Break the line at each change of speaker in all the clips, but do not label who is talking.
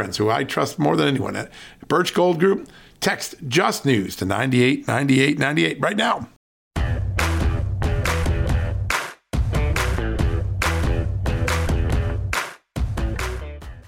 friends who I trust more than anyone at Birch Gold Group. Text Just News to 989898 right now.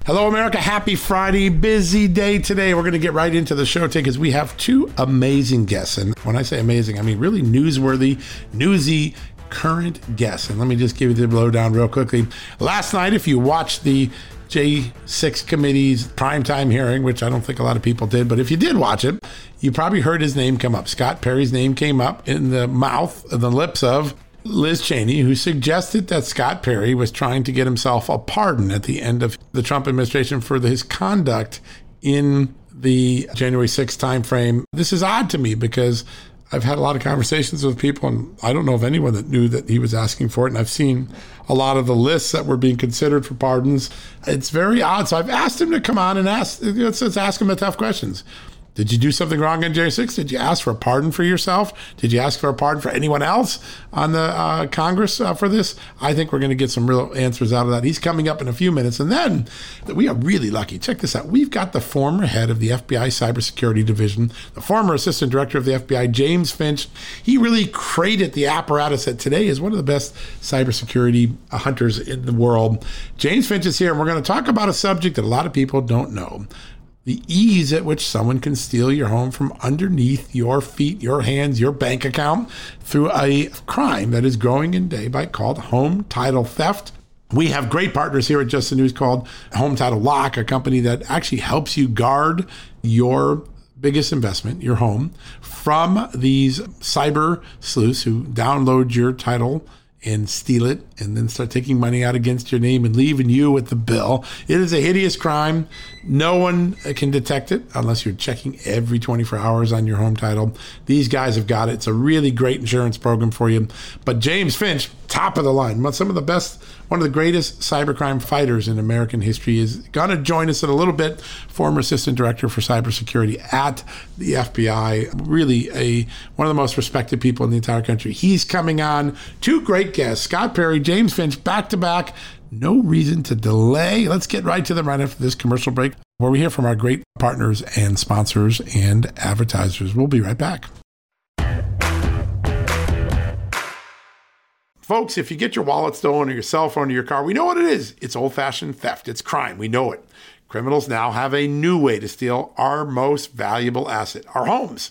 Hello, America. Happy Friday. Busy day today. We're going to get right into the show today because we have two amazing guests. And when I say amazing, I mean really newsworthy, newsy, current guests. And let me just give you the lowdown real quickly. Last night, if you watched the J6 committee's primetime hearing, which I don't think a lot of people did, but if you did watch it, you probably heard his name come up. Scott Perry's name came up in the mouth, the lips of Liz Cheney, who suggested that Scott Perry was trying to get himself a pardon at the end of the Trump administration for his conduct in the January 6th timeframe. This is odd to me because I've had a lot of conversations with people, and I don't know of anyone that knew that he was asking for it. And I've seen a lot of the lists that were being considered for pardons. It's very odd. So I've asked him to come on and ask, let's, let's ask him the tough questions. Did you do something wrong on January 6th? Did you ask for a pardon for yourself? Did you ask for a pardon for anyone else on the uh, Congress uh, for this? I think we're going to get some real answers out of that. He's coming up in a few minutes. And then we are really lucky. Check this out. We've got the former head of the FBI Cybersecurity Division, the former Assistant Director of the FBI, James Finch. He really created the apparatus that today is one of the best cybersecurity hunters in the world. James Finch is here, and we're going to talk about a subject that a lot of people don't know the ease at which someone can steal your home from underneath your feet, your hands, your bank account through a crime that is growing in day by called home title theft. We have great partners here at Just the News called Home Title Lock, a company that actually helps you guard your biggest investment, your home, from these cyber sleuths who download your title and steal it and then start taking money out against your name and leaving you with the bill. It is a hideous crime. No one uh, can detect it unless you're checking every 24 hours on your home title. These guys have got it. It's a really great insurance program for you. But James Finch, top of the line, some of the best, one of the greatest cybercrime fighters in American history, is going to join us in a little bit. Former assistant director for cybersecurity at the FBI, really a one of the most respected people in the entire country. He's coming on. Two great guests, Scott Perry, James Finch, back to back. No reason to delay. Let's get right to them right after this commercial break, where we hear from our great partners and sponsors and advertisers. We'll be right back. Folks, if you get your wallet stolen or your cell phone or your car, we know what it is. It's old fashioned theft, it's crime. We know it. Criminals now have a new way to steal our most valuable asset, our homes.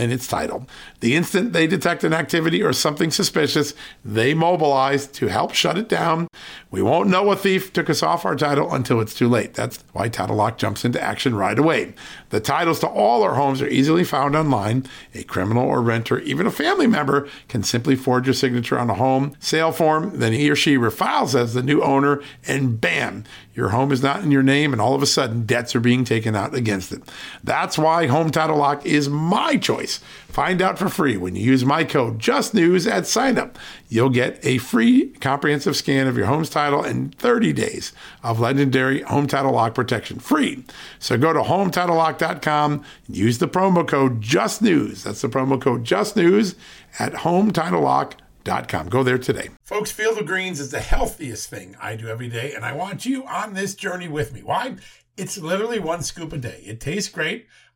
and its title. The instant they detect an activity or something suspicious, they mobilize to help shut it down. We won't know a thief took us off our title until it's too late. That's why Title Lock jumps into action right away. The titles to all our homes are easily found online. A criminal or renter, even a family member, can simply forge a signature on a home sale form. Then he or she refiles as the new owner, and bam, your home is not in your name, and all of a sudden debts are being taken out against it. That's why Home Title Lock is my choice. Find out for free when you use my code JUSTNEWS at signup. You'll get a free comprehensive scan of your home's title and 30 days of legendary home title lock protection free. So go to hometitlelock.com and use the promo code JUSTNEWS. That's the promo code JUSTNEWS at hometitlelock.com. Go there today. Folks, Field of Greens is the healthiest thing I do every day, and I want you on this journey with me. Why? It's literally one scoop a day. It tastes great.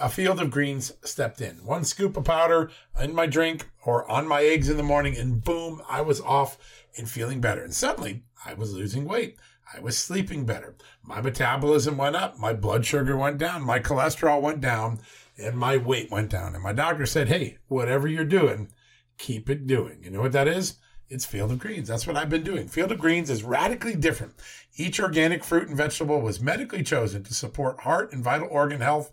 a field of greens stepped in. One scoop of powder in my drink or on my eggs in the morning, and boom, I was off and feeling better. And suddenly, I was losing weight. I was sleeping better. My metabolism went up. My blood sugar went down. My cholesterol went down. And my weight went down. And my doctor said, hey, whatever you're doing, keep it doing. You know what that is? It's Field of Greens. That's what I've been doing. Field of Greens is radically different. Each organic fruit and vegetable was medically chosen to support heart and vital organ health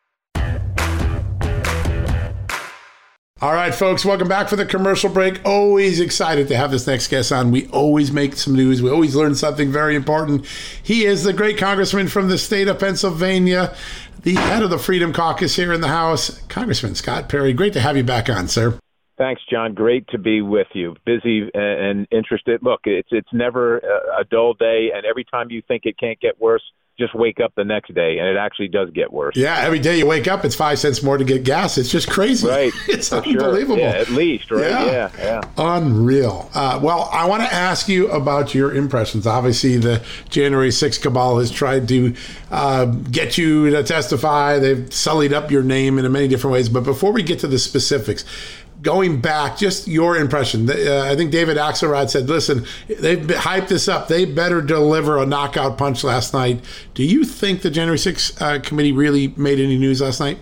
All right, folks, welcome back for the commercial break. Always excited to have this next guest on. We always make some news. We always learn something very important. He is the great congressman from the state of Pennsylvania, the head of the Freedom Caucus here in the House, Congressman Scott Perry. Great to have you back on, sir.
Thanks, John. Great to be with you. Busy and interested. Look, it's it's never a dull day, and every time you think it can't get worse, just wake up the next day and it actually does get worse.
Yeah, every day you wake up, it's five cents more to get gas. It's just crazy.
Right.
it's unbelievable.
Sure. Yeah, at least, right? Yeah, yeah. yeah.
Unreal. Uh, well, I want to ask you about your impressions. Obviously, the January 6th cabal has tried to uh, get you to testify. They've sullied up your name in many different ways. But before we get to the specifics, going back, just your impression. Uh, I think David Axelrod said, "Listen, they've hyped this up. They better deliver a knockout punch last night." Do you think the January 6th uh, committee really made any news last night?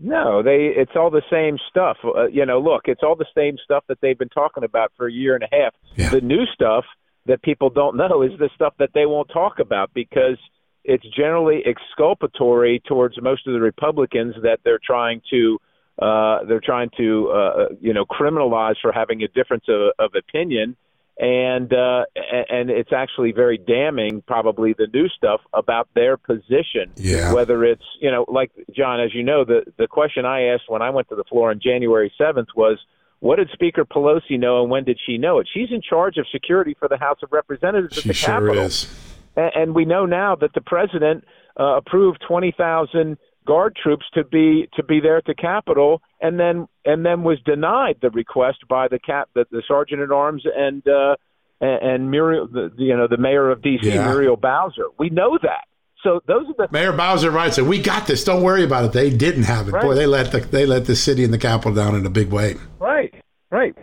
No, they. It's all the same stuff. Uh, you know, look, it's all the same stuff that they've been talking about for a year and a half. Yeah. The new stuff that people don't know is the stuff that they won't talk about because it's generally exculpatory towards most of the Republicans that they're trying to uh, they're trying to uh, you know criminalize for having a difference of, of opinion, and uh, and it's actually very damning, probably the new stuff about their position.
Yeah.
Whether it's you know like John, as you know, the the question I asked when I went to the floor on January seventh was. What did Speaker Pelosi know, and when did she know it? She's in charge of security for the House of Representatives
she
at the
sure
Capitol,
is.
And, and we know now that the president uh, approved twenty thousand guard troops to be to be there at the Capitol, and then and then was denied the request by the cap the, the sergeant at arms and uh, and, and Muriel, the, you know, the mayor of D.C. Yeah. Muriel Bowser. We know that. So those are the
Mayor Bowser writes "We got this. Don't worry about it." They didn't have it. Right. Boy, they let the they let the city and the Capitol down in a big way.
Right. Right.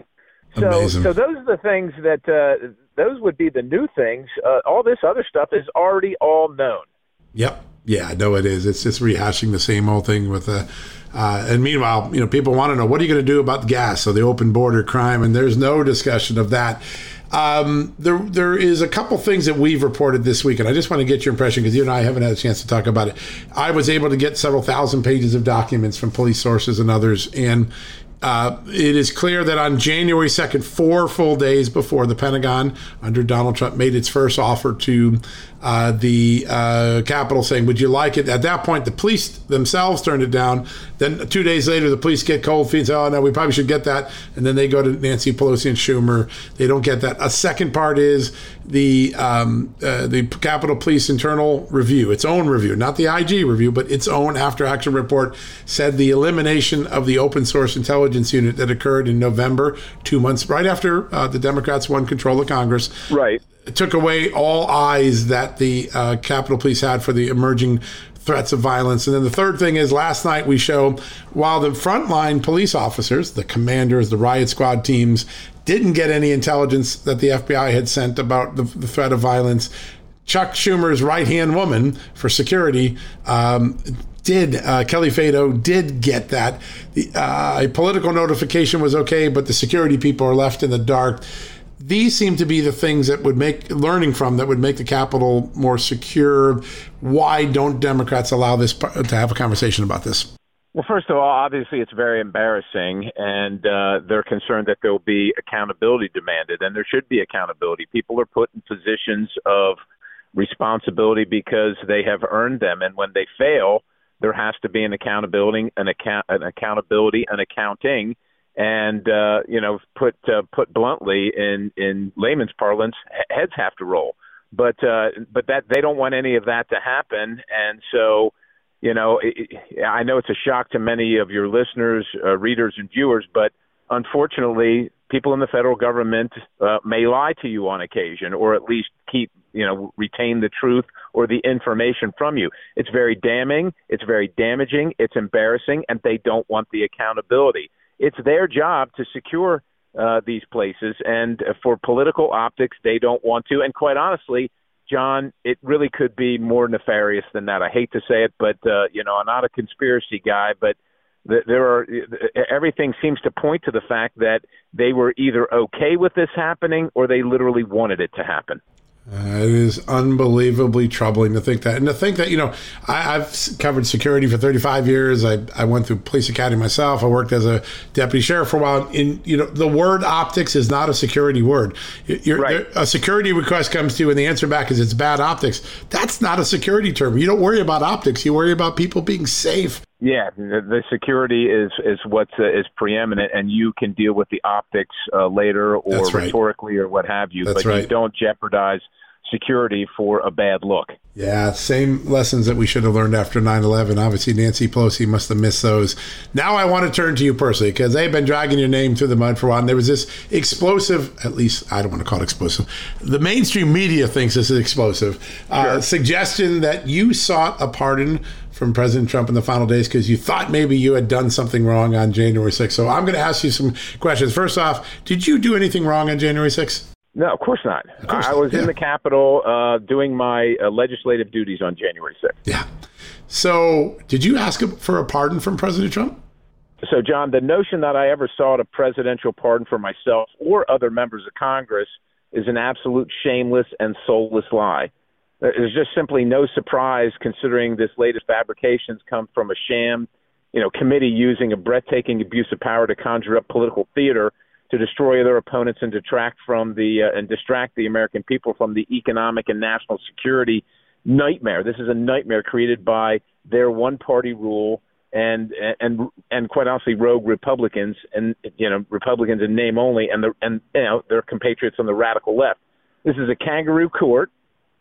So,
Amazing.
so those are the things that uh, those would be the new things. Uh, all this other stuff is already all known.
Yep. Yeah, I know it is. It's just rehashing the same old thing with a. Uh, and meanwhile, you know, people want to know what are you going to do about the gas? So the open border crime, and there's no discussion of that. Um, there, there is a couple things that we've reported this week, and I just want to get your impression because you and I haven't had a chance to talk about it. I was able to get several thousand pages of documents from police sources and others, and uh, it is clear that on January 2nd, four full days before the Pentagon under Donald Trump made its first offer to uh, the uh, Capitol saying, Would you like it? At that point, the police themselves turned it down. Then two days later, the police get cold feet and say, Oh, no, we probably should get that. And then they go to Nancy Pelosi and Schumer. They don't get that. A second part is the um, uh, the Capitol Police internal review, its own review, not the IG review, but its own after action report, said the elimination of the open source intelligence unit that occurred in November, two months right after uh, the Democrats won control of Congress.
Right.
Took away all eyes that the uh, Capitol Police had for the emerging threats of violence. And then the third thing is last night we show while the frontline police officers, the commanders, the riot squad teams, didn't get any intelligence that the FBI had sent about the, the threat of violence. Chuck Schumer's right hand woman for security um, did, uh, Kelly Fado did get that. The, uh, a political notification was okay, but the security people are left in the dark. These seem to be the things that would make learning from that would make the Capitol more secure. Why don't Democrats allow this to have a conversation about this?
Well, first of all, obviously it's very embarrassing, and uh, they're concerned that there will be accountability demanded, and there should be accountability. People are put in positions of responsibility because they have earned them, and when they fail, there has to be an accountability, an account, an accountability, an accounting, and uh, you know, put uh, put bluntly, in in layman's parlance, heads have to roll. But uh, but that they don't want any of that to happen, and so you know, I know it's a shock to many of your listeners, uh, readers, and viewers, but unfortunately, people in the federal government uh, may lie to you on occasion, or at least keep, you know, retain the truth or the information from you. It's very damning, it's very damaging, it's embarrassing, and they don't want the accountability. It's their job to secure uh, these places, and for political optics, they don't want to. And quite honestly, John, it really could be more nefarious than that. I hate to say it, but uh, you know, I'm not a conspiracy guy, but there are everything seems to point to the fact that they were either okay with this happening or they literally wanted it to happen.
Uh, it is unbelievably troubling to think that, and to think that you know I, have covered security for 35 years. I, I went through police academy myself. I worked as a deputy sheriff for a while. In you know, the word optics is not a security word. Right. a security request comes to you, and the answer back is it's bad optics. That's not a security term. You don't worry about optics. You worry about people being safe.
Yeah, the, the security is is what's uh, is preeminent, and you can deal with the optics uh, later or right. rhetorically or what have you.
That's
but
right.
you don't jeopardize security for a bad look.
Yeah, same lessons that we should have learned after 9 11. Obviously, Nancy Pelosi must have missed those. Now, I want to turn to you personally because they've been dragging your name through the mud for a while. And there was this explosive, at least I don't want to call it explosive. The mainstream media thinks this is explosive. Uh, sure. Suggestion that you sought a pardon from President Trump in the final days because you thought maybe you had done something wrong on January 6th. So I'm going to ask you some questions. First off, did you do anything wrong on January 6th?
No, of course not.
Of course
I was
yeah.
in the Capitol uh, doing my uh, legislative duties on January 6th.
Yeah. So, did you ask for a pardon from President Trump?
So, John, the notion that I ever sought a presidential pardon for myself or other members of Congress is an absolute shameless and soulless lie. There's just simply no surprise considering this latest fabrications come from a sham, you know, committee using a breathtaking abuse of power to conjure up political theater to destroy their opponents and detract from the uh, and distract the American people from the economic and national security nightmare. This is a nightmare created by their one-party rule and and and quite honestly, rogue Republicans and you know Republicans in name only, and the and you know their compatriots on the radical left. This is a kangaroo court,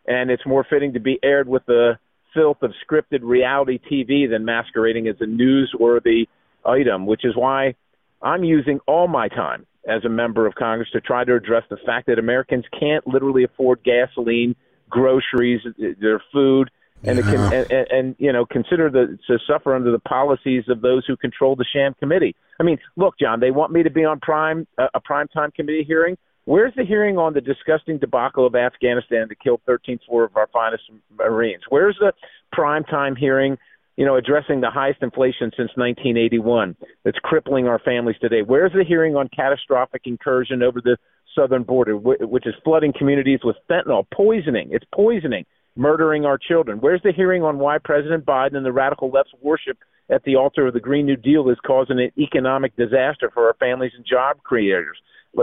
and it's more fitting to be aired with the filth of scripted reality TV than masquerading as a newsworthy item, which is why I'm using all my time as a member of Congress to try to address the fact that Americans can't literally afford gasoline, groceries, their food, and, yeah. and, and, and you know consider the to suffer under the policies of those who control the sham committee. I mean, look, John, they want me to be on prime uh, a prime time committee hearing. Where's the hearing on the disgusting debacle of Afghanistan that killed 13 four of our finest Marines? Where's the prime time hearing you know, addressing the highest inflation since 1981 that's crippling our families today? Where's the hearing on catastrophic incursion over the southern border, which is flooding communities with fentanyl, poisoning? It's poisoning, murdering our children. Where's the hearing on why President Biden and the radical left's worship at the altar of the Green New Deal is causing an economic disaster for our families and job creators?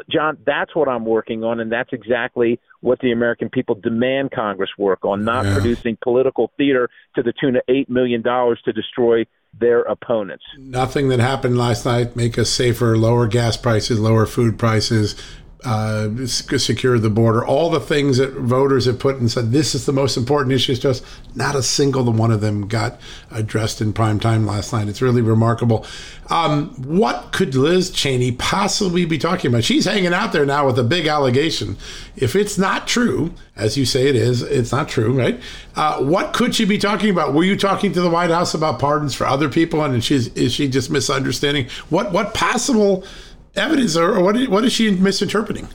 John, that's what I'm working on, and that's exactly what the American people demand Congress work on, not yeah. producing political theater to the tune of $8 million to destroy their opponents.
Nothing that happened last night make us safer, lower gas prices, lower food prices, uh, secure the border, all the things that voters have put and said this is the most important issues to us. Not a single one of them got addressed in prime time last night. It's really remarkable. Um, what could Liz Cheney possibly be talking about? She's hanging out there now with a big allegation. If it's not true, as you say it is, it's not true, right? Uh, what could she be talking about? Were you talking to the White House about pardons for other people, and she's is she just misunderstanding? What what possible evidence, or what? What is she misinterpreting?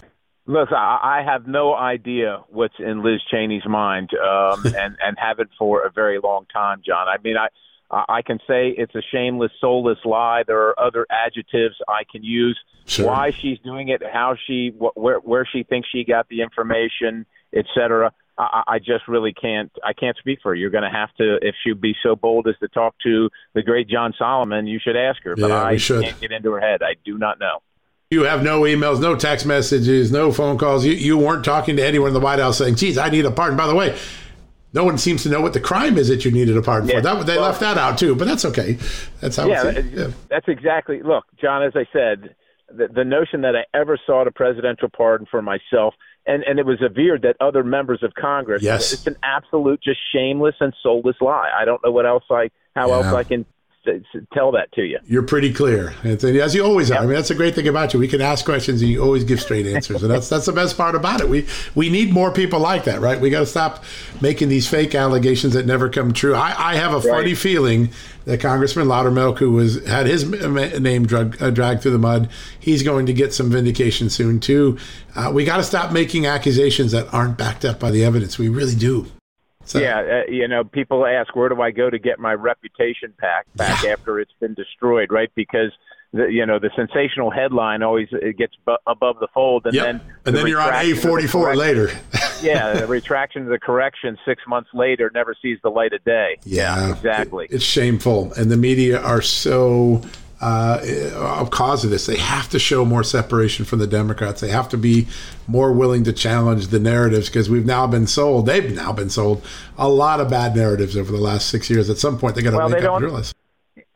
Listen, I have no idea what's in Liz Cheney's mind, um, and and haven't for a very long time, John. I mean, I I can say it's a shameless, soulless lie. There are other adjectives I can use. Sure. Why she's doing it, how she, wh- where where she thinks she got the information, etc. I, I just really can't. I can't speak for her. You're going to have to, if she'd be so bold as to talk to the great John Solomon, you should ask her. But
yeah,
I
should.
can't get into her head. I do not know.
You have no emails, no text messages, no phone calls. You, you weren't talking to anyone in the White House saying, geez, I need a pardon. By the way, no one seems to know what the crime is that you needed a pardon yeah, for. That, they well, left that out too, but that's okay. That's how
yeah, uh, yeah, that's exactly. Look, John, as I said, the, the notion that I ever sought a presidential pardon for myself, and, and it was averred that other members of Congress,
yes.
it's an absolute, just shameless and soulless lie. I don't know what else I, how yeah. else I can tell that to you.
You're pretty clear, Anthony, as you always are. Yep. I mean, that's a great thing about you. We can ask questions and you always give straight answers, and that's that's the best part about it. We we need more people like that, right? We got to stop making these fake allegations that never come true. I, I have a funny feeling that Congressman Loudermilk, who was had his name drug, uh, dragged through the mud, he's going to get some vindication soon too. Uh, we got to stop making accusations that aren't backed up by the evidence. We really do.
So. Yeah, uh, you know, people ask where do I go to get my reputation back back after it's been destroyed, right? Because the, you know the sensational headline always it gets bu- above the fold, and
yep.
then
and the then you're on A forty four later.
yeah, the retraction of the correction six months later never sees the light of day.
Yeah,
exactly.
It, it's shameful, and the media are so uh, cause of this. They have to show more separation from the Democrats. They have to be more willing to challenge the narratives because we've now been sold. They've now been sold a lot of bad narratives over the last six years. At some point, they got to well, make up and realize.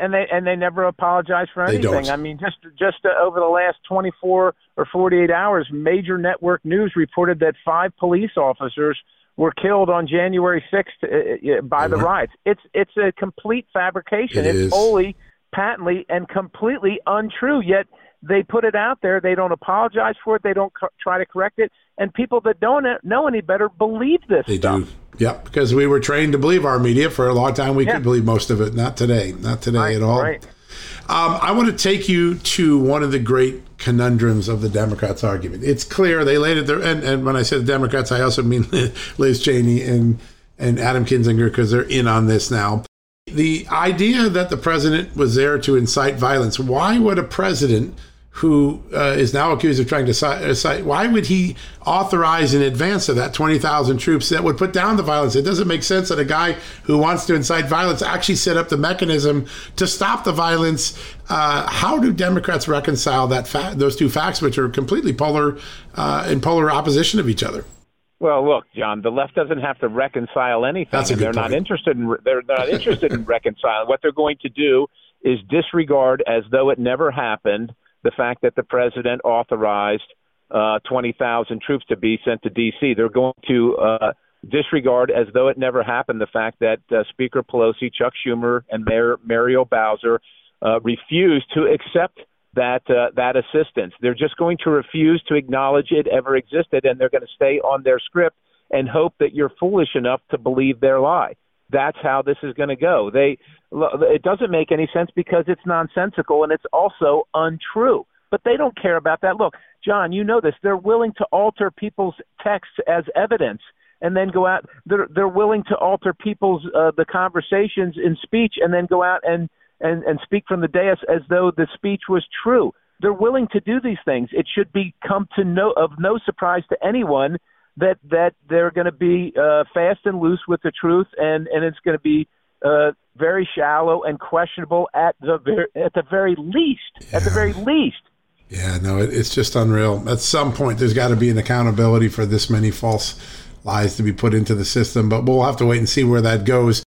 And they and they never apologize for anything. I mean, just just uh, over the last 24 or 48 hours, major network news reported that five police officers were killed on January 6th uh, uh, by the riots. It's it's a complete fabrication.
It
it's
is.
wholly patently and completely untrue. Yet they put it out there. They don't apologize for it. They don't co- try to correct it. And people that don't know any better believe this.
They
stuff.
do. Yep, because we were trained to believe our media for a long time. We yeah. could believe most of it. Not today. Not today
right,
at all.
Right.
Um, I want to take you to one of the great conundrums of the Democrats' argument. It's clear they laid it there, and, and when I said the Democrats, I also mean Liz Cheney and and Adam Kinzinger because they're in on this now. The idea that the president was there to incite violence, why would a president who uh, is now accused of trying to incite, why would he authorize in advance of that 20,000 troops that would put down the violence? It doesn't make sense that a guy who wants to incite violence actually set up the mechanism to stop the violence. Uh, how do Democrats reconcile that fa- those two facts, which are completely polar uh, in polar opposition of each other?
Well, look, John, the left doesn't have to reconcile anything.
That's a good
they're
point.
not interested in they're, they're not interested in reconciling. What they're going to do is disregard as though it never happened the fact that the president authorized uh, 20,000 troops to be sent to D.C. They're going to uh, disregard as though it never happened the fact that uh, Speaker Pelosi, Chuck Schumer, and Mayor Muriel Bowser uh, refused to accept that uh, that assistance. They're just going to refuse to acknowledge it ever existed, and they're going to stay on their script and hope that you're foolish enough to believe their lie. That's how this is going to go. They it doesn't make any sense because it's nonsensical and it's also untrue. But they don't care about that. Look, John, you know this. They're willing to alter people's texts as evidence and then go out. They're they're willing to alter people's uh, the conversations in speech and then go out and and, and speak from the dais as though the speech was true. They're willing to do these things. It should be come to no of no surprise to anyone that that they're going to be uh, fast and loose with the truth, and and it's going to be uh, very shallow and questionable at the very at the very least. Yeah. At the very least.
Yeah, no, it, it's just unreal. At some point, there's got to be an accountability for this many false lies to be put into the system, but we'll have to wait and see where that goes.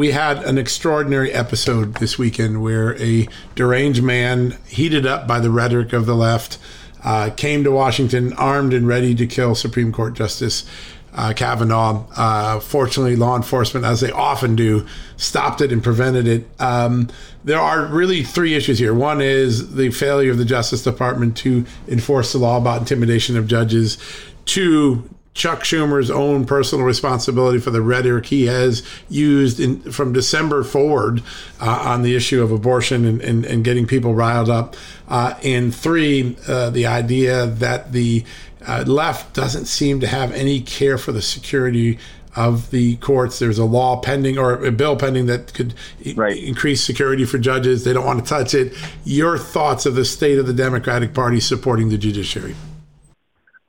We had an extraordinary episode this weekend where a deranged man, heated up by the rhetoric of the left, uh, came to Washington armed and ready to kill Supreme Court Justice uh, Kavanaugh. Uh, fortunately, law enforcement, as they often do, stopped it and prevented it. Um, there are really three issues here. One is the failure of the Justice Department to enforce the law about intimidation of judges. Two, Chuck Schumer's own personal responsibility for the rhetoric he has used in, from December forward uh, on the issue of abortion and, and, and getting people riled up. Uh, and three, uh, the idea that the uh, left doesn't seem to have any care for the security of the courts. There's a law pending or a bill pending that could right. increase security for judges. They don't want to touch it. Your thoughts of the state of the Democratic Party supporting the judiciary?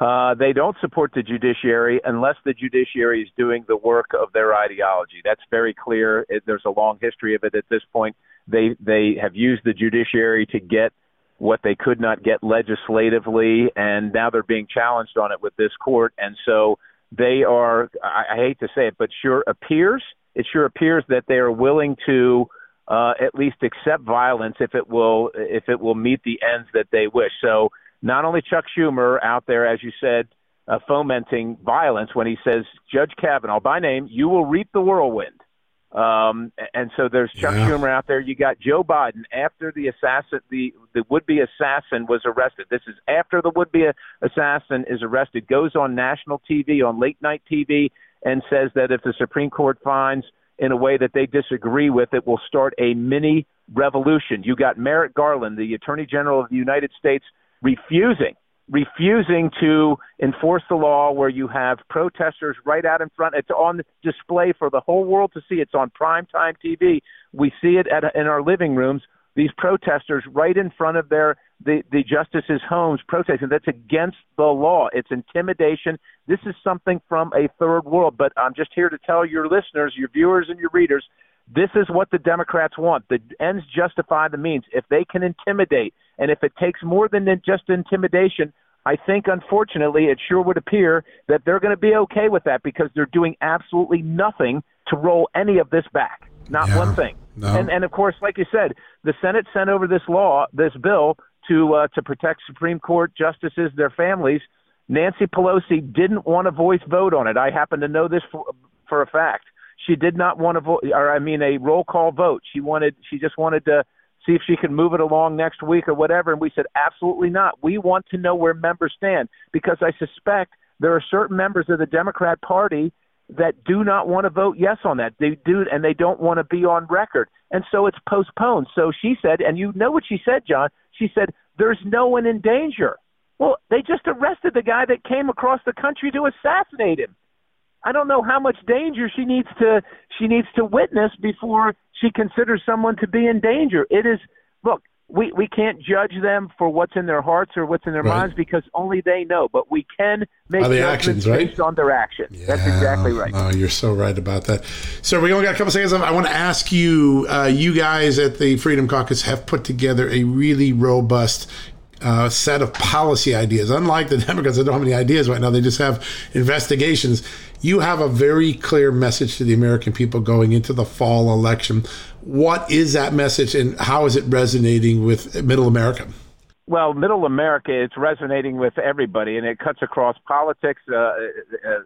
Uh, they don't support the judiciary unless the judiciary is doing the work of their ideology. That's very clear. It, there's a long history of it at this point. They they have used the judiciary to get what they could not get legislatively, and now they're being challenged on it with this court. And so they are, I, I hate to say it, but sure appears, it sure appears that they are willing to uh, at least accept violence if it will if it will meet the ends that they wish. So not only Chuck Schumer out there, as you said, uh, fomenting violence when he says, Judge Kavanaugh, by name, you will reap the whirlwind. Um, and so there's Chuck yeah. Schumer out there. You got Joe Biden after the assassin, the the would-be assassin was arrested. This is after the would-be assassin is arrested. Goes on national TV, on late night TV, and says that if the Supreme Court finds in a way that they disagree with, it will start a mini revolution. You got Merrick Garland, the Attorney General of the United States, refusing refusing to enforce the law where you have protesters right out in front. It's on display for the whole world to see. It's on prime time TV. We see it at, in our living rooms. These protesters right in front of their the, the justices' homes protesting. That's against the law. It's intimidation. This is something from a third world. But I'm just here to tell your listeners, your viewers, and your readers this is what the Democrats want. The ends justify the means. If they can intimidate, and if it takes more than just intimidation, I think unfortunately it sure would appear that they're going to be okay with that because they're doing absolutely nothing to roll any of this back. Not yeah, one thing. No. And and of course, like you said, the Senate sent over this law, this bill to uh, to protect Supreme Court justices, their families. Nancy Pelosi didn't want a voice vote on it. I happen to know this for, for a fact. She did not want to vote, or I mean, a roll call vote. She wanted, she just wanted to see if she could move it along next week or whatever. And we said, absolutely not. We want to know where members stand because I suspect there are certain members of the Democrat Party that do not want to vote yes on that. They do, and they don't want to be on record. And so it's postponed. So she said, and you know what she said, John? She said, there's no one in danger. Well, they just arrested the guy that came across the country to assassinate him. I don't know how much danger she needs to she needs to witness before she considers someone to be in danger. It is look, we we can't judge them for what's in their hearts or what's in their right. minds because only they know. But we can make
the actions
right? based on their actions. Yeah, That's exactly right.
Oh, you're so right about that. So we only got a couple seconds left. I want to ask you. Uh, you guys at the Freedom Caucus have put together a really robust uh, set of policy ideas. Unlike the Democrats, they don't have any ideas right now. They just have investigations. You have a very clear message to the American people going into the fall election. What is that message, and how is it resonating with Middle America?
Well, Middle America, it's resonating with everybody, and it cuts across politics, uh, uh,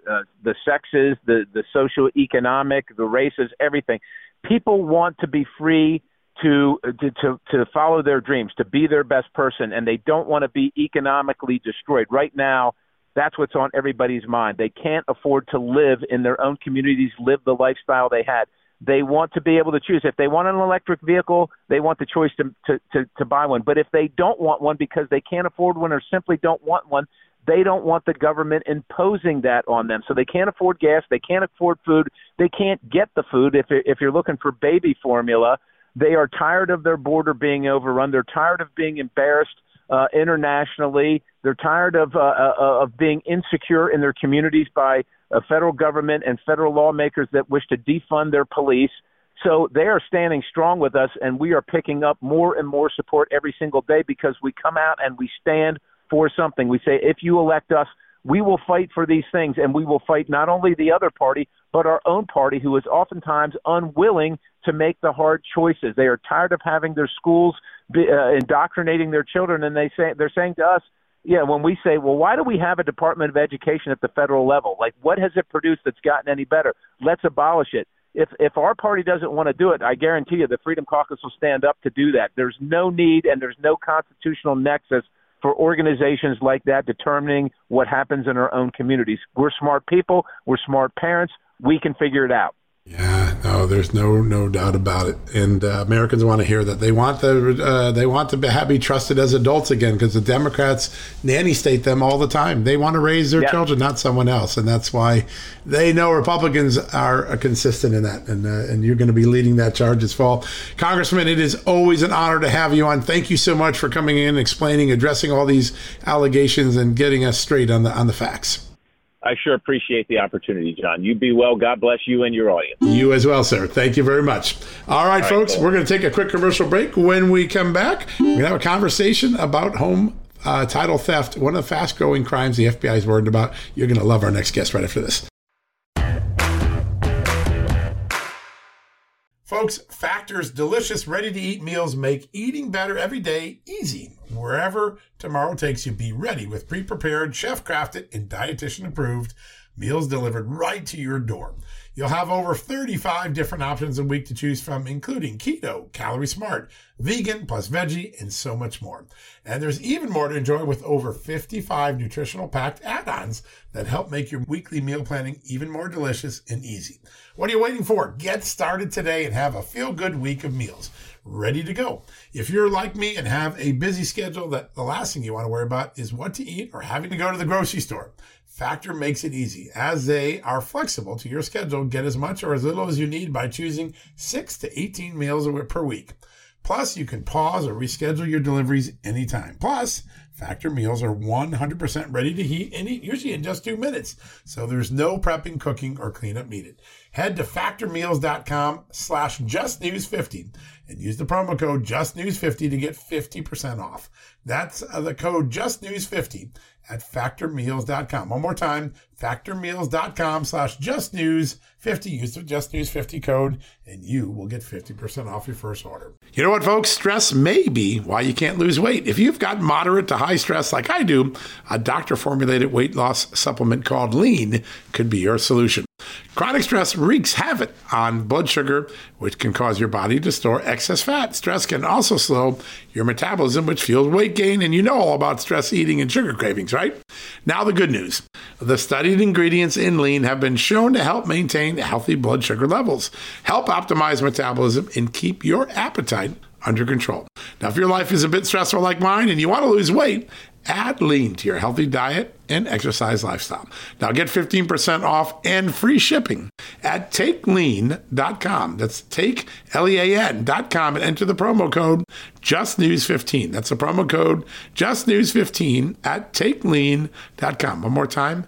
uh, the sexes, the the socio-economic, the races, everything. People want to be free to, uh, to to to follow their dreams, to be their best person, and they don't want to be economically destroyed. Right now, that's what's on everybody's mind. They can't afford to live in their own communities, live the lifestyle they had. They want to be able to choose. If they want an electric vehicle, they want the choice to to to, to buy one. But if they don't want one because they can't afford one or simply don't want one, they don't want the government imposing that on them. So they can't afford gas, they can't afford food, they can't get the food if if you're looking for baby formula they are tired of their border being overrun. They're tired of being embarrassed uh, internationally. They're tired of uh, uh, of being insecure in their communities by a federal government and federal lawmakers that wish to defund their police. So they are standing strong with us, and we are picking up more and more support every single day because we come out and we stand for something. We say, if you elect us, we will fight for these things, and we will fight not only the other party, but our own party, who is oftentimes unwilling to make the hard choices. They are tired of having their schools be, uh, indoctrinating their children, and they say they're saying to us, yeah, when we say, well, why do we have a Department of Education at the federal level? Like, what has it produced that's gotten any better? Let's abolish it. If if our party doesn't want to do it, I guarantee you the Freedom Caucus will stand up to do that. There's no need and there's no constitutional nexus for organizations like that determining what happens in our own communities. We're smart people, we're smart parents, we can figure it out.
Yeah, no, there's no no doubt about it. And uh, Americans want to hear that. They want the uh, they want to be, be trusted as adults again because the Democrats nanny state them all the time. They want to raise their children, not someone else, and that's why they know Republicans are uh, consistent in that. And uh, and you're going to be leading that charge this fall, Congressman. It is always an honor to have you on. Thank you so much for coming in, explaining, addressing all these allegations, and getting us straight on the on the facts.
I sure appreciate the opportunity, John. You be well. God bless you and your audience.
You as well, sir. Thank you very much. All right, All folks, right, cool. we're going to take a quick commercial break. When we come back, we're going to have a conversation about home uh, title theft, one of the fast growing crimes the FBI is worried about. You're going to love our next guest right after this. Folks, Factor's delicious, ready to eat meals make eating better every day easy. Wherever tomorrow takes you, be ready with pre prepared, chef crafted, and dietitian approved meals delivered right to your door. You'll have over 35 different options a week to choose from, including keto, calorie smart, vegan plus veggie, and so much more. And there's even more to enjoy with over 55 nutritional packed add ons that help make your weekly meal planning even more delicious and easy. What are you waiting for? Get started today and have a feel good week of meals ready to go. If you're like me and have a busy schedule, that the last thing you want to worry about is what to eat or having to go to the grocery store. Factor makes it easy as they are flexible to your schedule. Get as much or as little as you need by choosing 6 to 18 meals per week. Plus, you can pause or reschedule your deliveries anytime. Plus, Factor meals are 100% ready to heat and eat, usually in just two minutes. So there's no prepping, cooking, or cleanup needed. Head to factormeals.com slash justnews50 and use the promo code justnews50 to get 50% off. That's uh, the code justnews50 at factormeals.com. One more time, factormeals.com slash justnews50. Use the justnews50 code and you will get 50% off your first order. You know what, folks? Stress may be why you can't lose weight. If you've got moderate to high stress like I do, a doctor formulated weight loss supplement called Lean could be your solution. Chronic stress wreaks havoc on blood sugar, which can cause your body to store excess fat. Stress can also slow your metabolism, which fuels weight gain. And you know all about stress eating and sugar cravings, right? Now, the good news the studied ingredients in lean have been shown to help maintain healthy blood sugar levels, help optimize metabolism, and keep your appetite under control. Now, if your life is a bit stressful like mine and you want to lose weight, add lean to your healthy diet and exercise lifestyle. Now get 15% off and free shipping at takelean.com. That's take L-E-A-N.com and enter the promo code JustNews15. That's the promo code JustNews15 at takelean.com. One more time,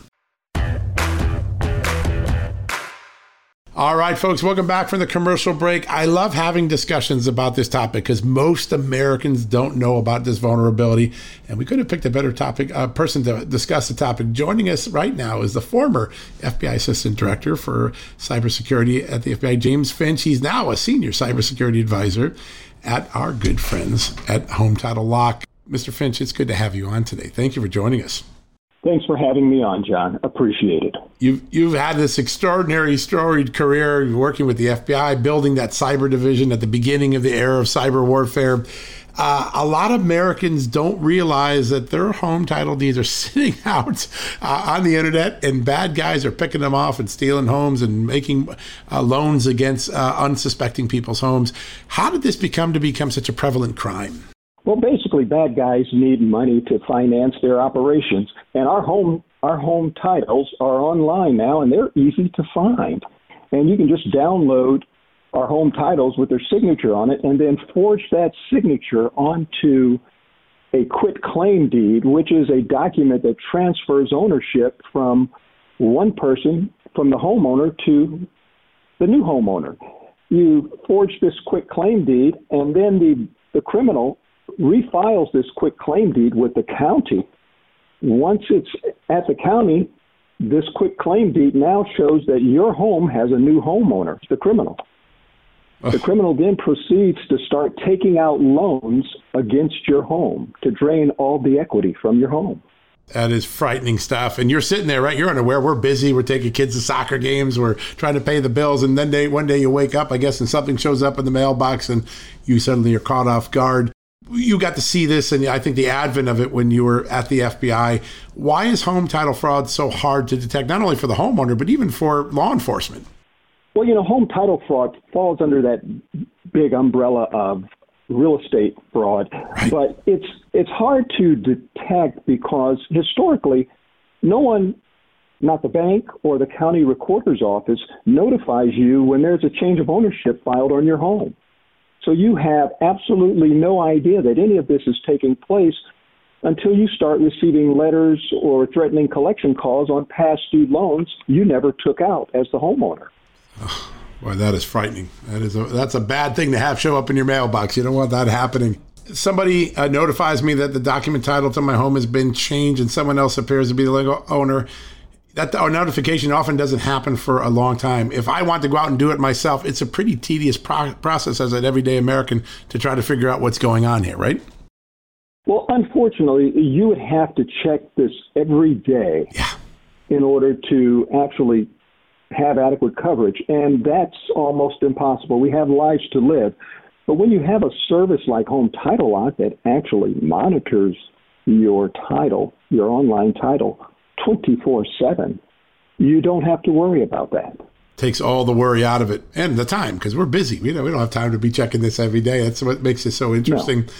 All right, folks, welcome back from the commercial break. I love having discussions about this topic because most Americans don't know about this vulnerability, and we could have picked a better topic uh, person to discuss the topic. Joining us right now is the former FBI Assistant Director for Cybersecurity at the FBI, James Finch. He's now a senior cybersecurity advisor at our good friends at Home Title Lock. Mr. Finch, it's good to have you on today. Thank you for joining us.
Thanks for having me on, John. Appreciate it.
You've you've had this extraordinary storied career working with the FBI, building that cyber division at the beginning of the era of cyber warfare. Uh, a lot of Americans don't realize that their home title deeds are sitting out uh, on the internet, and bad guys are picking them off and stealing homes and making uh, loans against uh, unsuspecting people's homes. How did this become to become such a prevalent crime?
Well, basically, bad guys need money to finance their operations, and our home our home titles are online now, and they're easy to find. And you can just download our home titles with their signature on it and then forge that signature onto a quit claim deed, which is a document that transfers ownership from one person, from the homeowner, to the new homeowner. You forge this quit claim deed, and then the, the criminal refiles this quick claim deed with the county. Once it's at the county, this quick claim deed now shows that your home has a new homeowner, the criminal. The criminal then proceeds to start taking out loans against your home to drain all the equity from your home.
That is frightening stuff. And you're sitting there, right? You're unaware. We're busy. We're taking kids to soccer games. We're trying to pay the bills. And then they, one day you wake up, I guess, and something shows up in the mailbox and you suddenly are caught off guard. You got to see this, and I think the advent of it when you were at the FBI. Why is home title fraud so hard to detect, not only for the homeowner, but even for law enforcement?
Well, you know, home title fraud falls under that big umbrella of real estate fraud, right. but it's it's hard to detect because historically, no one, not the bank or the county recorder's office, notifies you when there's a change of ownership filed on your home. So you have absolutely no idea that any of this is taking place until you start receiving letters or threatening collection calls on past due loans you never took out as the homeowner.
Oh, boy, that is frightening. That is a, that's a bad thing to have show up in your mailbox. You don't want that happening. Somebody uh, notifies me that the document title to my home has been changed, and someone else appears to be the legal owner. That our notification often doesn't happen for a long time. If I want to go out and do it myself, it's a pretty tedious pro- process as an everyday American to try to figure out what's going on here, right?
Well, unfortunately, you would have to check this every day
yeah.
in order to actually have adequate coverage, and that's almost impossible. We have lives to live. But when you have a service like Home Title Lock that actually monitors your title, your online title, 24 7, you don't have to worry about that.
Takes all the worry out of it and the time because we're busy. We don't, we don't have time to be checking this every day. That's what makes it so interesting. No.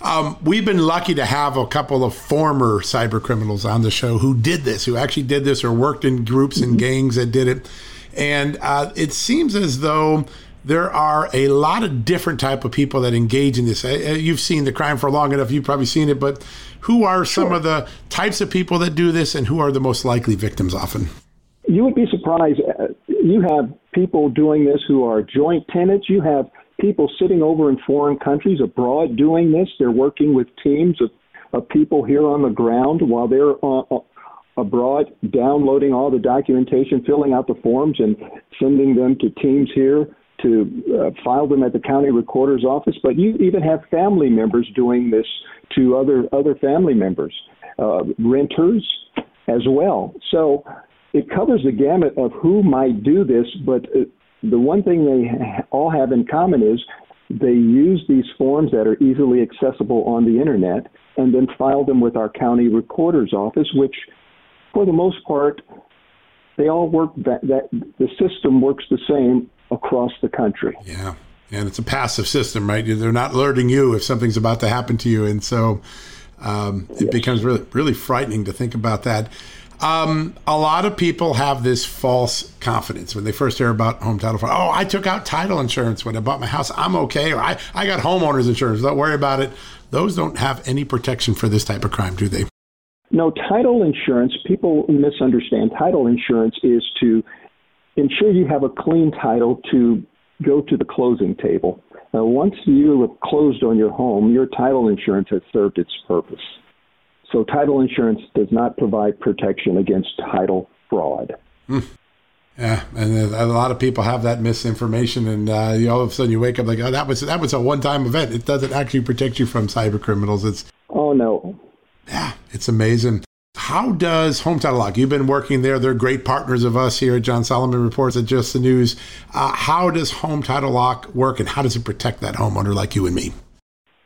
Um, we've been lucky to have a couple of former cyber criminals on the show who did this, who actually did this or worked in groups and gangs that did it. And uh, it seems as though there are a lot of different type of people that engage in this. Uh, uh, you've seen the crime for long enough; you've probably seen it. But who are some of the types of people that do this, and who are the most likely victims? Often,
you would be surprised. Uh, you have people doing this who are joint tenants. You have people sitting over in foreign countries abroad doing this. They're working with teams of, of people here on the ground while they're uh, uh, abroad, downloading all the documentation, filling out the forms, and sending them to teams here to uh, file them at the county recorder's office. But you even have family members doing this to other other family members, uh, renters as well. So it covers the gamut of who might do this, but uh, the one thing they all have in common is they use these forms that are easily accessible on the internet and then file them with our county recorder's office, which, for the most part, they all work that, that the system works the same across the country.
Yeah. And it's a passive system, right? They're not alerting you if something's about to happen to you. And so um, it yes. becomes really, really frightening to think about that. Um, a lot of people have this false confidence when they first hear about home title fraud. Oh, I took out title insurance when I bought my house. I'm okay. Or I, I got homeowners insurance. Don't worry about it. Those don't have any protection for this type of crime, do they?
No, title insurance, people misunderstand. Title insurance is to ensure you have a clean title to go to the closing table. Uh, once you have closed on your home, your title insurance has served its purpose. So title insurance does not provide protection against title fraud.
Hmm. Yeah, and a lot of people have that misinformation, and uh, you, all of a sudden you wake up like, oh, that was that was a one-time event. It doesn't actually protect you from cyber criminals. It's
oh no.
Yeah, it's amazing. How does Home Title Lock? You've been working there. They're great partners of us here at John Solomon Reports at Just the News. Uh, how does Home Title Lock work, and how does it protect that homeowner like you and me?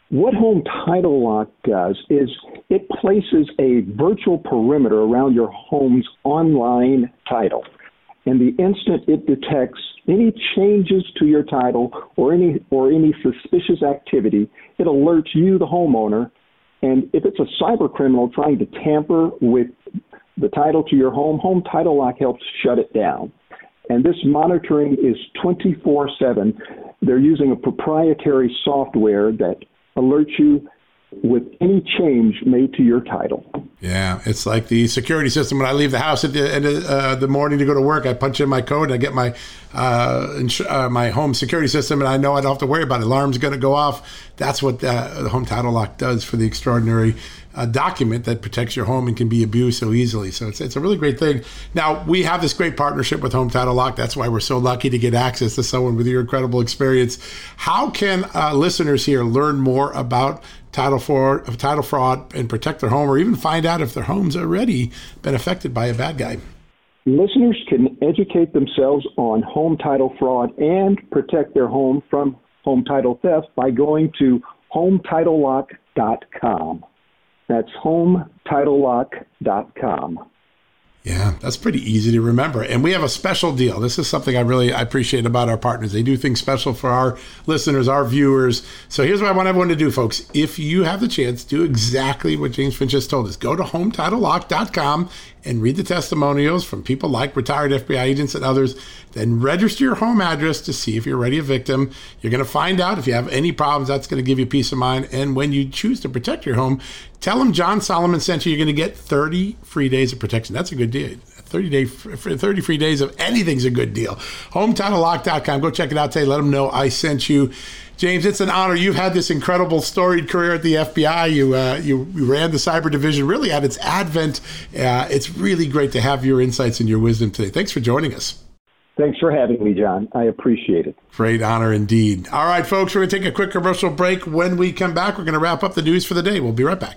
What Home Title Lock does is it places a virtual perimeter around your home's online title. And the instant it detects any changes to your title or any or any suspicious activity, it alerts you, the homeowner. And if it's a cyber criminal trying to tamper with the title to your home, Home Title Lock helps shut it down. And this monitoring is 24 7. They're using a proprietary software that alerts you with any change made to your title.
Yeah, it's like the security system. When I leave the house at the end of uh, the morning to go to work, I punch in my code and I get my uh, ins- uh, my home security system, and I know I don't have to worry about it. Alarm's going to go off. That's what uh, the home title lock does for the extraordinary uh, document that protects your home and can be abused so easily. So it's, it's a really great thing. Now, we have this great partnership with Home Title Lock. That's why we're so lucky to get access to someone with your incredible experience. How can uh, listeners here learn more about title fraud, title fraud and protect their home, or even find out if their home's already been affected by a bad guy?
Listeners can educate themselves on home title fraud and protect their home from home title theft by going to hometitlelock.com. That's hometitlelock.com.
Yeah, that's pretty easy to remember. And we have a special deal. This is something I really I appreciate about our partners. They do things special for our listeners, our viewers. So here's what I want everyone to do, folks. If you have the chance, do exactly what James Finch just told us. Go to hometitlelock.com and read the testimonials from people like retired FBI agents and others. Then register your home address to see if you're already a victim. You're going to find out if you have any problems. That's going to give you peace of mind. And when you choose to protect your home, tell them John Solomon sent you. You're going to get 30 free days of protection. That's a good deal. 30 day 30 free days of anything's a good deal. HometitleLock.com. Go check it out today. Let them know I sent you. James, it's an honor. You've had this incredible storied career at the FBI. You uh, you, you, ran the cyber division really at its advent. Uh, it's really great to have your insights and your wisdom today. Thanks for joining us.
Thanks for having me, John. I appreciate it.
Great honor indeed. All right, folks, we're going to take a quick commercial break. When we come back, we're going to wrap up the news for the day. We'll be right back.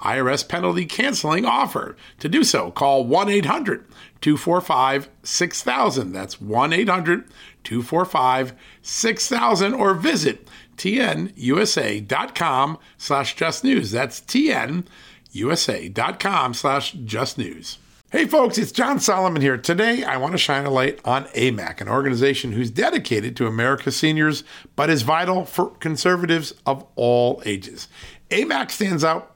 IRS penalty canceling offer. To do so, call 1 800 245 6000. That's 1 800 245 6000 or visit tnusa.com slash just news. That's tnusa.com slash just news. Hey folks, it's John Solomon here. Today I want to shine a light on AMAC, an organization who's dedicated to America's seniors, but is vital for conservatives of all ages. AMAC stands out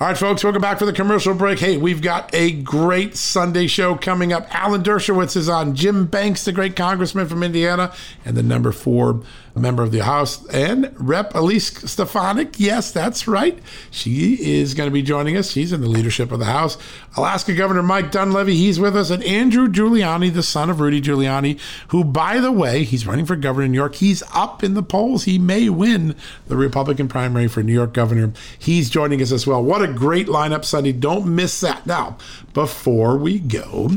All right, folks, welcome back for the commercial break. Hey, we've got a great Sunday show coming up. Alan Dershowitz is on. Jim Banks, the great congressman from Indiana, and the number four member of the House, and Rep. Elise Stefanik. Yes, that's right. She is going to be joining us. She's in the leadership of the House. Alaska Governor Mike Dunleavy, he's with us, and Andrew Giuliani, the son of Rudy Giuliani, who, by the way, he's running for governor in New York. He's up in the polls. He may win the Republican primary for New York governor. He's joining us as well. What a great lineup Sunday. Don't miss that. Now, before we go,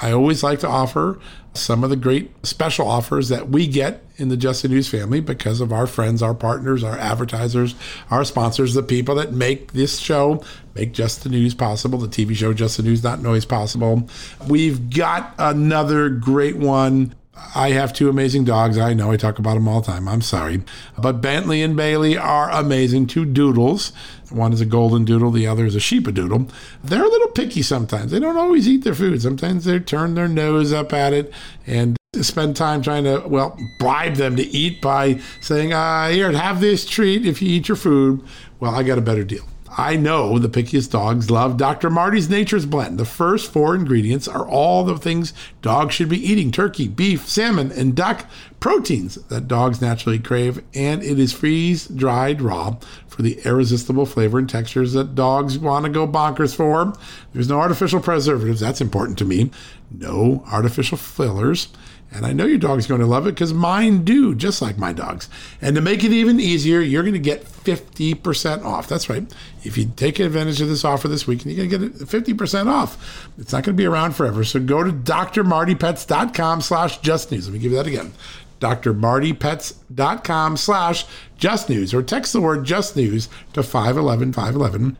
I always like to offer some of the great special offers that we get in the Just the News family because of our friends, our partners, our advertisers, our sponsors, the people that make this show, make Just the News possible, the TV show Just the News, Not Noise possible. We've got another great one I have two amazing dogs. I know I talk about them all the time. I'm sorry. But Bentley and Bailey are amazing. Two doodles. One is a golden doodle, the other is a sheepadoodle. They're a little picky sometimes. They don't always eat their food. Sometimes they turn their nose up at it and spend time trying to, well, bribe them to eat by saying, uh, here, have this treat if you eat your food. Well, I got a better deal. I know the pickiest dogs love Dr. Marty's Nature's Blend. The first four ingredients are all the things dogs should be eating turkey, beef, salmon, and duck proteins that dogs naturally crave. And it is freeze dried raw for the irresistible flavor and textures that dogs want to go bonkers for. There's no artificial preservatives, that's important to me. No artificial fillers and I know your dog's going to love it because mine do, just like my dogs. And to make it even easier, you're going to get 50% off. That's right. If you take advantage of this offer this week, you're going to get 50% off. It's not going to be around forever. So go to drmartypets.com slash just news. Let me give you that again. drmartypets.com slash just news or text the word justnews to 511 511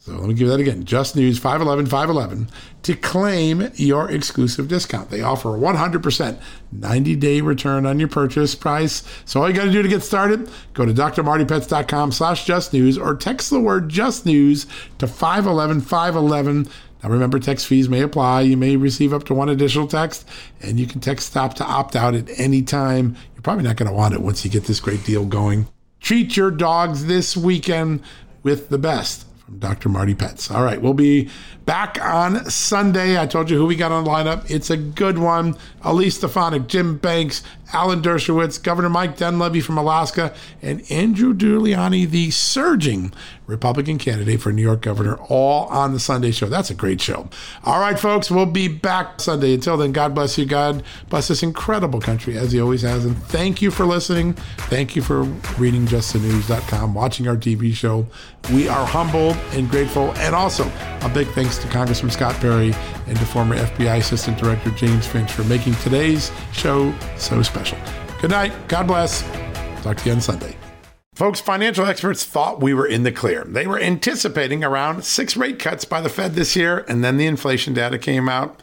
so let me give that again. Just News 511 511 to claim your exclusive discount. They offer a 100% 90 day return on your purchase price. So all you got to do to get started, go to drmartypets.com slash just news or text the word just news to 511 511. Now remember, text fees may apply. You may receive up to one additional text, and you can text stop to opt out at any time. You're probably not going to want it once you get this great deal going. Treat your dogs this weekend with the best Dr. Marty Pets. All right, we'll be back on Sunday. I told you who we got on the lineup. It's a good one. Elise Stefanik, Jim Banks, Alan Dershowitz, Governor Mike Dunleavy from Alaska, and Andrew Giuliani, the surging Republican candidate for New York governor, all on the Sunday show. That's a great show. All right, folks, we'll be back Sunday. Until then, God bless you. God bless this incredible country, as He always has. And thank you for listening. Thank you for reading justthenews.com, watching our TV show. We are humbled and grateful. And also, a big thanks to Congressman Scott Perry and to former FBI Assistant Director James Finch for making today's show so special. Good night. God bless. Talk to you on Sunday. Folks, financial experts thought we were in the clear. They were anticipating around six rate cuts by the Fed this year, and then the inflation data came out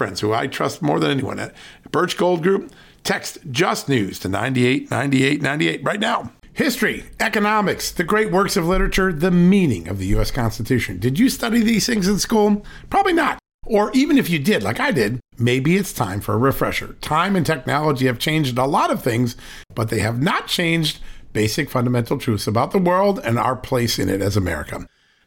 friends who I trust more than anyone at Birch Gold Group, text Just News to 989898 right now. History, economics, the great works of literature, the meaning of the U.S. Constitution. Did you study these things in school? Probably not. Or even if you did, like I did, maybe it's time for a refresher. Time and technology have changed a lot of things, but they have not changed basic fundamental truths about the world and our place in it as America.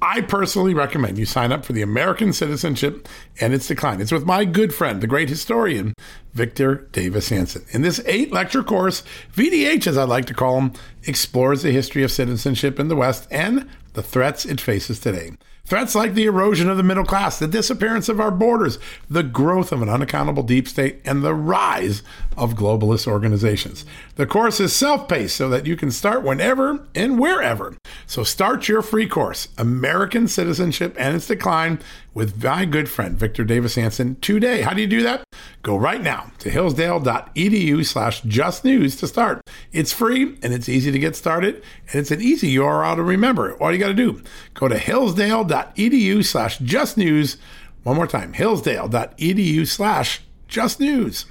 I personally recommend you sign up for the American Citizenship and its Decline. It's with my good friend, the great historian, Victor Davis Hanson. In this eight lecture course, VDH, as I like to call him, explores the history of citizenship in the West and the threats it faces today. Threats like the erosion of the middle class, the disappearance of our borders, the growth of an unaccountable deep state, and the rise of globalist organizations. The course is self paced so that you can start whenever and wherever. So start your free course, American Citizenship and its Decline, with my good friend Victor Davis Hanson today. How do you do that? Go right now to hillsdale.edu slash just news to start. It's free and it's easy to get started and it's an easy URL to remember. All you got to do, go to hillsdale.edu slash just news. One more time, hillsdale.edu slash just news.